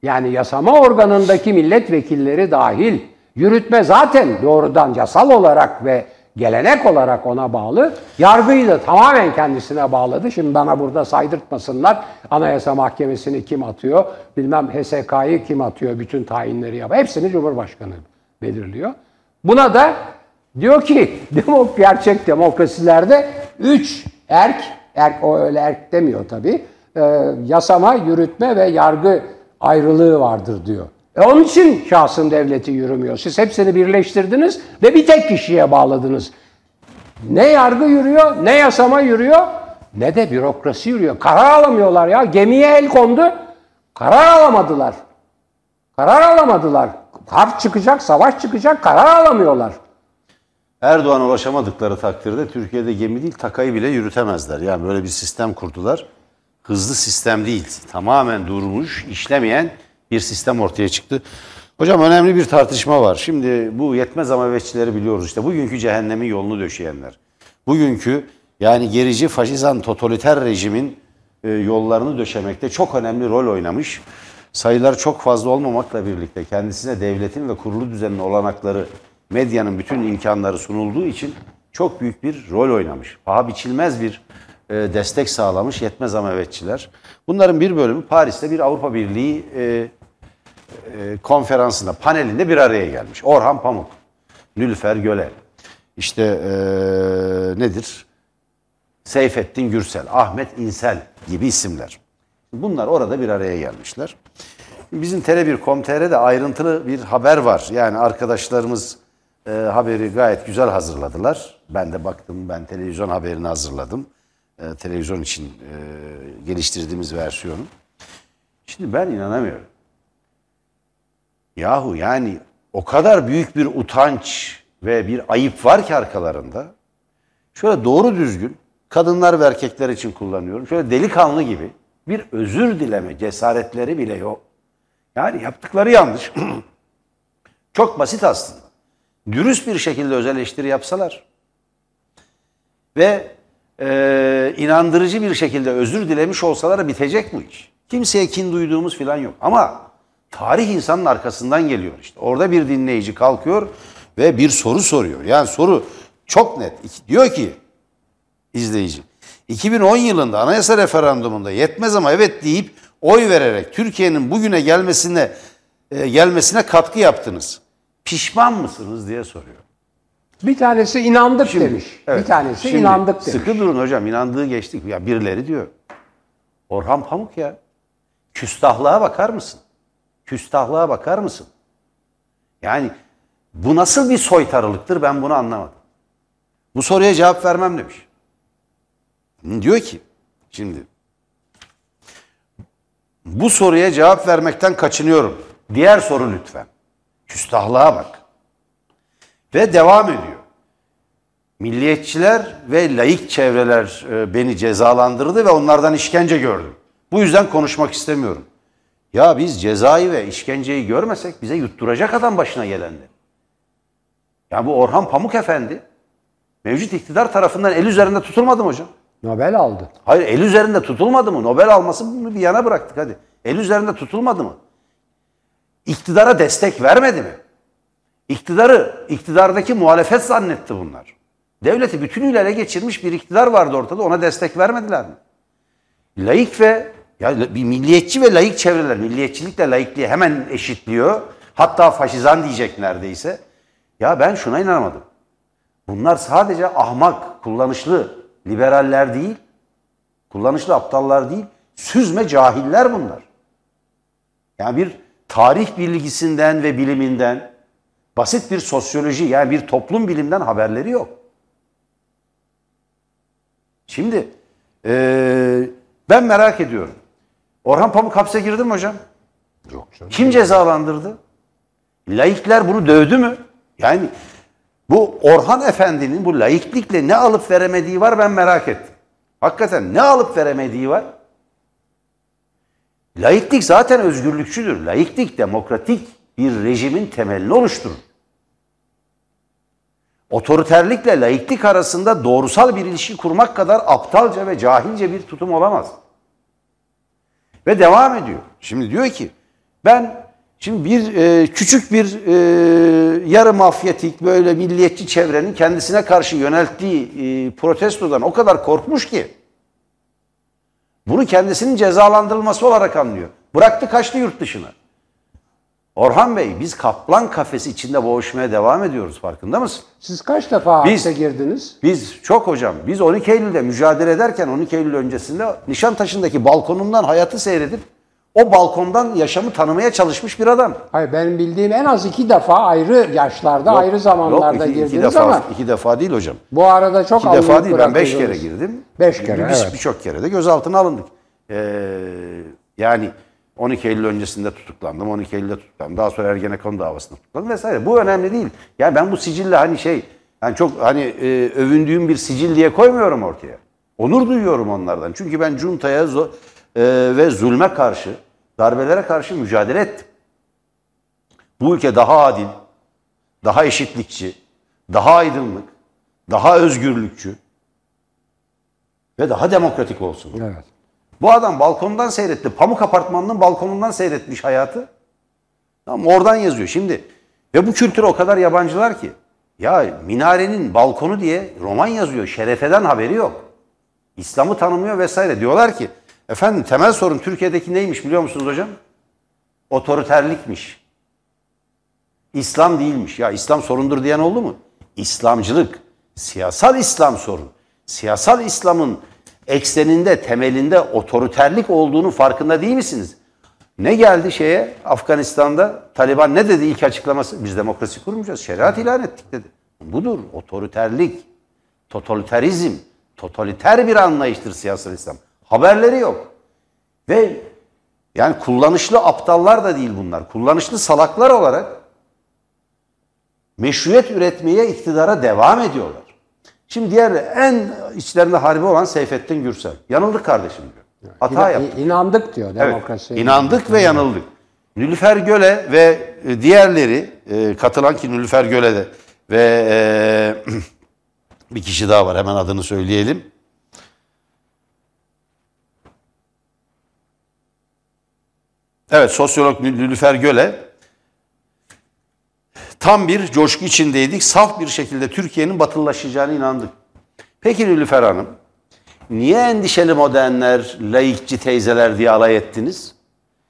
yani yasama organındaki milletvekilleri dahil yürütme zaten doğrudan yasal olarak ve gelenek olarak ona bağlı. Yargıyı da tamamen kendisine bağladı. Şimdi bana burada saydırtmasınlar. Anayasa Mahkemesi'ni kim atıyor? Bilmem HSK'yı kim atıyor? Bütün tayinleri yapıyor. Hepsini Cumhurbaşkanı belirliyor. Buna da diyor ki demok gerçek demokrasilerde üç erk, erk o öyle erk demiyor tabii. e, yasama, yürütme ve yargı ayrılığı vardır diyor. E onun için şahsın devleti yürümüyor. Siz hepsini birleştirdiniz ve bir tek kişiye bağladınız. Ne yargı yürüyor, ne yasama yürüyor, ne de bürokrasi yürüyor. Karar alamıyorlar ya. Gemiye el kondu, karar alamadılar. Karar alamadılar. Harp çıkacak, savaş çıkacak, karar alamıyorlar. Erdoğan'a ulaşamadıkları takdirde Türkiye'de gemi değil takayı bile yürütemezler. Yani böyle bir sistem kurdular. Hızlı sistem değil. Tamamen durmuş, işlemeyen bir sistem ortaya çıktı. Hocam önemli bir tartışma var. Şimdi bu yetmez ama bekçileri biliyoruz işte. Bugünkü cehennemin yolunu döşeyenler. Bugünkü yani gerici faşizan totaliter rejimin e, yollarını döşemekte çok önemli rol oynamış. Sayılar çok fazla olmamakla birlikte kendisine devletin ve kurulu düzenin olanakları, medyanın bütün imkanları sunulduğu için çok büyük bir rol oynamış. Paha biçilmez bir e, destek sağlamış yetmez ama evetçiler. Bunların bir bölümü Paris'te bir Avrupa Birliği e, e, konferansında, panelinde bir araya gelmiş. Orhan Pamuk, Nülfer Göle, işte e, nedir? Seyfettin Gürsel, Ahmet İnsel gibi isimler. Bunlar orada bir araya gelmişler. Bizim Tele1.com.tr'de ayrıntılı bir haber var. Yani arkadaşlarımız e, haberi gayet güzel hazırladılar. Ben de baktım, ben televizyon haberini hazırladım. E, televizyon için e, geliştirdiğimiz versiyonu. Şimdi ben inanamıyorum. Yahu yani o kadar büyük bir utanç ve bir ayıp var ki arkalarında. Şöyle doğru düzgün kadınlar ve erkekler için kullanıyorum. Şöyle delikanlı gibi bir özür dileme cesaretleri bile yok. Yani yaptıkları yanlış. Çok basit aslında. Dürüst bir şekilde özel eleştiri yapsalar ve e, inandırıcı bir şekilde özür dilemiş olsalar bitecek bu iş. Kimseye kin duyduğumuz falan yok. Ama tarih insanın arkasından geliyor işte. Orada bir dinleyici kalkıyor ve bir soru soruyor. Yani soru çok net. Diyor ki izleyici. 2010 yılında anayasa referandumunda yetmez ama evet deyip oy vererek Türkiye'nin bugüne gelmesine e, gelmesine katkı yaptınız. Pişman mısınız diye soruyor. Bir tanesi inandık demiş. Evet. Bir tanesi Şimdi inandık demiş. Sıkı durun hocam inandığı geçtik. Ya birileri diyor. Orhan Pamuk ya. Küstahlığa bakar mısın? Küstahlığa bakar mısın? Yani bu nasıl bir soytarılıktır ben bunu anlamadım. Bu soruya cevap vermem demiş. Diyor ki şimdi bu soruya cevap vermekten kaçınıyorum. Diğer soru lütfen. Küstahlığa bak. Ve devam ediyor. Milliyetçiler ve laik çevreler e, beni cezalandırdı ve onlardan işkence gördüm. Bu yüzden konuşmak istemiyorum. Ya biz cezayı ve işkenceyi görmesek bize yutturacak adam başına gelenler. Ya bu Orhan Pamuk Efendi mevcut iktidar tarafından el üzerinde tutulmadı mı hocam? Nobel aldı. Hayır el üzerinde tutulmadı mı? Nobel alması bunu bir yana bıraktık hadi. El üzerinde tutulmadı mı? İktidara destek vermedi mi? İktidarı, iktidardaki muhalefet zannetti bunlar. Devleti bütünüyle ele geçirmiş bir iktidar vardı ortada. Ona destek vermediler mi? Laik ve ya bir milliyetçi ve laik çevreler, milliyetçilikle laikliği hemen eşitliyor. Hatta faşizan diyecek neredeyse. Ya ben şuna inanamadım. Bunlar sadece ahmak, kullanışlı liberaller değil, kullanışlı aptallar değil, süzme cahiller bunlar. Yani bir tarih bilgisinden ve biliminden, basit bir sosyoloji yani bir toplum bilimden haberleri yok. Şimdi ee, ben merak ediyorum. Orhan Pamuk hapse girdi mi hocam? Yok canım. Kim cezalandırdı? Laikler bunu dövdü mü? Yani bu Orhan Efendi'nin bu laiklikle ne alıp veremediği var ben merak ettim. Hakikaten ne alıp veremediği var? Laiklik zaten özgürlükçüdür. Laiklik demokratik bir rejimin temelini oluşturur. Otoriterlikle laiklik arasında doğrusal bir ilişki kurmak kadar aptalca ve cahilce bir tutum olamaz. Ve devam ediyor. Şimdi diyor ki ben şimdi bir e, küçük bir e, yarı mafyatik böyle milliyetçi çevrenin kendisine karşı yönelttiği e, protestodan o kadar korkmuş ki bunu kendisinin cezalandırılması olarak anlıyor. Bıraktı kaçtı yurt dışına. Orhan Bey biz kaplan kafesi içinde boğuşmaya devam ediyoruz farkında mısın? Siz kaç defa Biz- hapse girdiniz? Biz çok hocam biz 12 Eylül'de mücadele ederken 12 Eylül öncesinde Nişantaşı'ndaki balkonundan hayatı seyredip o balkondan yaşamı tanımaya çalışmış bir adam. Hayır benim bildiğim en az iki defa ayrı yaşlarda, ayrı zamanlarda Yok, iki, iki girdiniz defa, ama iki defa değil hocam. bu arada çok İki defa değil ben beş kere girdim. Beş kere, Biz evet. birçok kere de gözaltına alındık. Ee, yani 12 Eylül öncesinde tutuklandım. 12 Eylül'de tutuklandım. Daha sonra Ergenekon davasında tutuklandım vesaire. Bu önemli değil. Yani ben bu sicille hani şey yani çok hani e, övündüğüm bir sicil diye koymuyorum ortaya. Onur duyuyorum onlardan. Çünkü ben cuntaya e, ve zulme karşı, darbelere karşı mücadele ettim. Bu ülke daha adil, daha eşitlikçi, daha aydınlık, daha özgürlükçü ve daha demokratik olsun. Evet. Bu adam balkondan seyretti. Pamuk apartmanının balkonundan seyretmiş hayatı. Tamam oradan yazıyor. Şimdi ve bu kültüre o kadar yabancılar ki ya minarenin balkonu diye roman yazıyor. Şerefeden haberi yok. İslam'ı tanımıyor vesaire. Diyorlar ki efendim temel sorun Türkiye'deki neymiş biliyor musunuz hocam? Otoriterlikmiş. İslam değilmiş. Ya İslam sorundur diyen oldu mu? İslamcılık, siyasal İslam sorun. Siyasal İslam'ın ekseninde, temelinde otoriterlik olduğunu farkında değil misiniz? Ne geldi şeye Afganistan'da? Taliban ne dedi ilk açıklaması? Biz demokrasi kurmayacağız, şeriat ilan ettik dedi. Budur, otoriterlik, totalitarizm, totaliter bir anlayıştır siyasal İslam. Haberleri yok. Ve yani kullanışlı aptallar da değil bunlar. Kullanışlı salaklar olarak meşruiyet üretmeye iktidara devam ediyorlar. Şimdi diğer en içlerinde harbi olan Seyfettin Gürsel. Yanıldık kardeşim diyor. Hata İna- yaptık. İnandık diyor Evet, demokrasi. inandık ve yanıldık. Nülüfer Göle ve e, diğerleri e, katılan ki Nülüfer Göle'de ve e, bir kişi daha var hemen adını söyleyelim. Evet sosyolog Nülüfer Göle tam bir coşku içindeydik. Saf bir şekilde Türkiye'nin batılılaşacağına inandık. Peki Nülüfer Hanım, niye endişeli modernler, laikçi teyzeler diye alay ettiniz?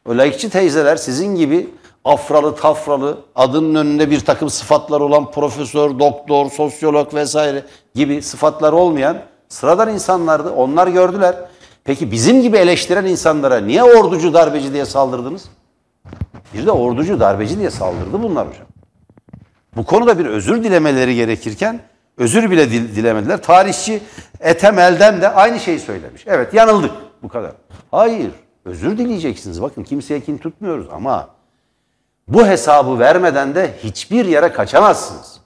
O laikçi teyzeler sizin gibi afralı tafralı, adının önünde bir takım sıfatlar olan profesör, doktor, sosyolog vesaire gibi sıfatlar olmayan sıradan insanlardı. Onlar gördüler. Peki bizim gibi eleştiren insanlara niye orducu darbeci diye saldırdınız? Bir de orducu darbeci diye saldırdı bunlar hocam. Bu konuda bir özür dilemeleri gerekirken özür bile dil- dilemediler. Tarihçi Ethem Eldem de aynı şeyi söylemiş. Evet yanıldık bu kadar. Hayır özür dileyeceksiniz. Bakın kimseye kin tutmuyoruz ama Bu hesabı vermeden de hiçbir yere kaçamazsınız.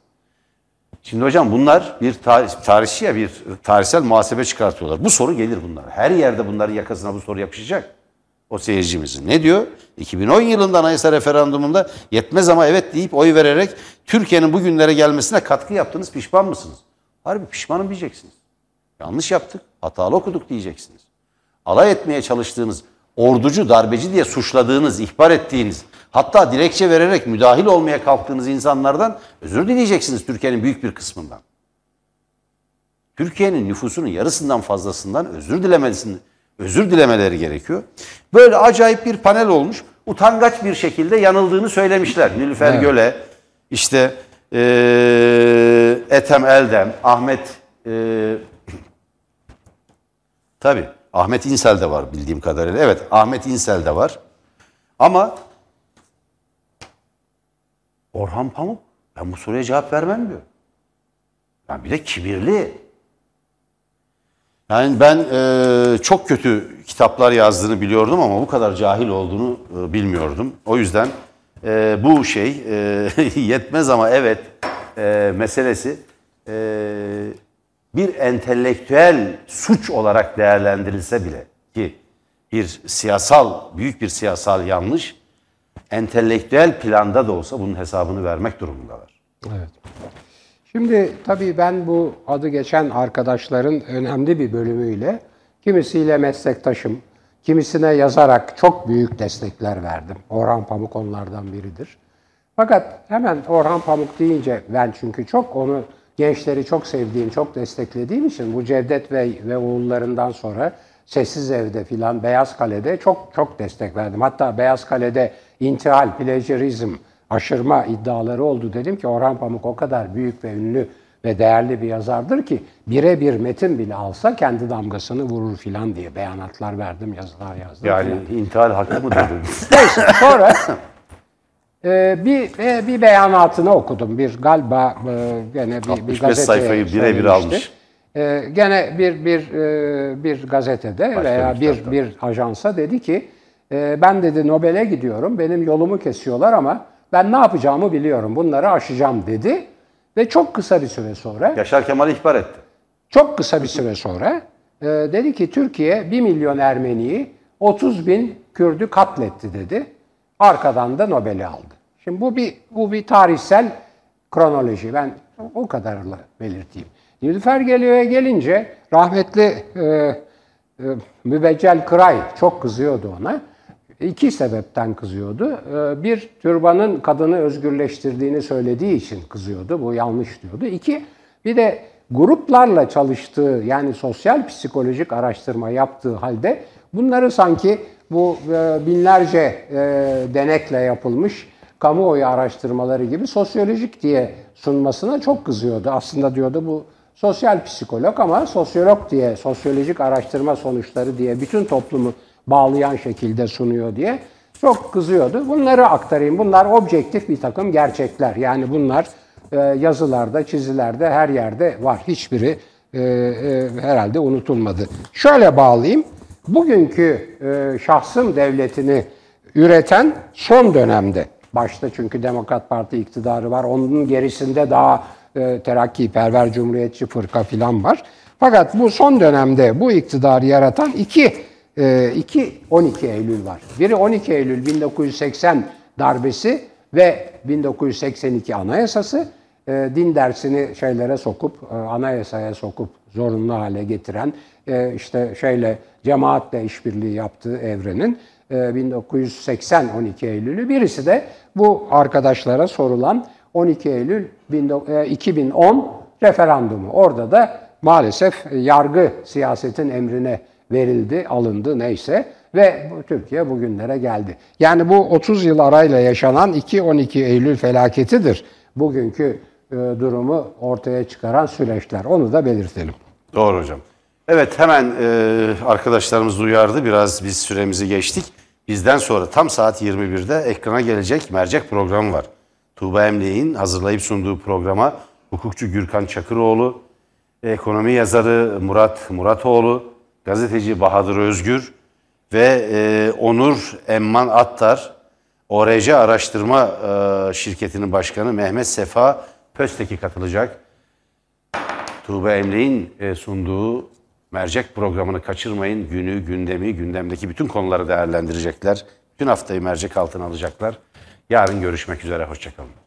Şimdi hocam bunlar bir tarih, tarihçi ya bir tarihsel muhasebe çıkartıyorlar. Bu soru gelir bunlar. Her yerde bunların yakasına bu soru yapışacak. O seyircimizin. Ne diyor? 2010 yılında anayasa referandumunda yetmez ama evet deyip oy vererek Türkiye'nin bugünlere gelmesine katkı yaptınız pişman mısınız? Harbi pişmanım diyeceksiniz. Yanlış yaptık, hatalı okuduk diyeceksiniz. Alay etmeye çalıştığınız, orducu, darbeci diye suçladığınız, ihbar ettiğiniz, hatta dilekçe vererek müdahil olmaya kalktığınız insanlardan özür dileyeceksiniz Türkiye'nin büyük bir kısmından. Türkiye'nin nüfusunun yarısından fazlasından özür dilemesini, özür dilemeleri gerekiyor. Böyle acayip bir panel olmuş. Utangaç bir şekilde yanıldığını söylemişler. Nilüfer Evet. Göle, işte eee Ethem Eldem, Ahmet eee Tabii. Ahmet İnsel de var bildiğim kadarıyla. Evet Ahmet İnsel de var. Ama Orhan Pamuk ben bu soruya cevap vermem diyor. Yani bir de kibirli. Yani ben e, çok kötü kitaplar yazdığını biliyordum ama bu kadar cahil olduğunu e, bilmiyordum. O yüzden e, bu şey e, yetmez ama evet e, meselesi e, bir entelektüel suç olarak değerlendirilse bile ki bir siyasal, büyük bir siyasal yanlış entelektüel planda da olsa bunun hesabını vermek durumundalar. Evet. Şimdi tabii ben bu adı geçen arkadaşların önemli bir bölümüyle kimisiyle meslektaşım, kimisine yazarak çok büyük destekler verdim. Orhan Pamuk onlardan biridir. Fakat hemen Orhan Pamuk deyince ben çünkü çok onu gençleri çok sevdiğim, çok desteklediğim için bu Cevdet Bey ve oğullarından sonra Sessiz Ev'de filan Beyaz Kale'de çok çok destek verdim. Hatta Beyaz Kale'de intihal, plagiarizm, aşırma iddiaları oldu. Dedim ki Orhan Pamuk o kadar büyük ve ünlü ve değerli bir yazardır ki birebir metin bile alsa kendi damgasını vurur filan diye beyanatlar verdim, yazılar yazdım. Yani intihal hakkı mıdır dediniz? Neyse sonra e, bir e, bir beyanatını okudum. Bir galiba e, gene bir, bir 65 gazeteye sayfayı birebir almış. E, gene bir bir e, bir gazetede veya bir bir bir ajansa dedi ki e, ben dedi Nobel'e gidiyorum. Benim yolumu kesiyorlar ama ben ne yapacağımı biliyorum. Bunları aşacağım dedi. Ve çok kısa bir süre sonra Yaşar Kemal'i ihbar etti. çok kısa bir süre sonra e, dedi ki Türkiye 1 milyon Ermeniyi 30 bin Kürdü katletti dedi. Arkadan da Nobel'i aldı. Şimdi bu bir bu bir tarihsel kronoloji. Ben o kadarla belirteyim. Nilüfer Geliyor'a gelince rahmetli e, e, Mübeccel Kıray çok kızıyordu ona. İki sebepten kızıyordu. E, Bir, türbanın kadını özgürleştirdiğini söylediği için kızıyordu. Bu yanlış diyordu. İki, bir de gruplarla çalıştığı yani sosyal psikolojik araştırma yaptığı halde bunları sanki bu e, binlerce e, denekle yapılmış kamuoyu araştırmaları gibi sosyolojik diye sunmasına çok kızıyordu. Aslında diyordu bu sosyal psikolog ama sosyolog diye, sosyolojik araştırma sonuçları diye bütün toplumu bağlayan şekilde sunuyor diye çok kızıyordu. Bunları aktarayım. Bunlar objektif bir takım gerçekler. Yani bunlar e, yazılarda, çizilerde, her yerde var. Hiçbiri e, e, herhalde unutulmadı. Şöyle bağlayayım. Bugünkü şahsım devletini üreten son dönemde, başta çünkü Demokrat Parti iktidarı var, onun gerisinde daha e, terakkiperver cumhuriyetçi fırka filan var. Fakat bu son dönemde bu iktidarı yaratan iki, iki 12 Eylül var. Biri 12 Eylül 1980 darbesi ve 1982 anayasası e, din dersini şeylere sokup, e, anayasaya sokup zorunlu hale getiren, e, işte şeyle cemaatle işbirliği yaptığı evrenin e, 1980 12 Eylül'ü. Birisi de bu arkadaşlara sorulan 12 Eylül 19- e, 2010 referandumu. Orada da maalesef e, yargı siyasetin emrine verildi, alındı neyse ve Türkiye bugünlere geldi. Yani bu 30 yıl arayla yaşanan 2-12 Eylül felaketidir. Bugünkü e, durumu ortaya çıkaran süreçler. Onu da belirtelim. Doğru hocam. Evet hemen e, arkadaşlarımız uyardı. Biraz biz süremizi geçtik. Bizden sonra tam saat 21'de ekrana gelecek mercek programı var. Tuğba Emlek'in hazırlayıp sunduğu programa hukukçu Gürkan Çakıroğlu, ekonomi yazarı Murat Muratoğlu, gazeteci Bahadır Özgür ve e, Onur Emman Attar ORC Araştırma e, Şirketi'nin başkanı Mehmet Sefa Pözteki katılacak. Tuğba Emre'nin e, sunduğu mercek programını kaçırmayın. Günü, gündemi, gündemdeki bütün konuları değerlendirecekler. Bütün haftayı mercek altına alacaklar. Yarın görüşmek üzere. Hoşçakalın.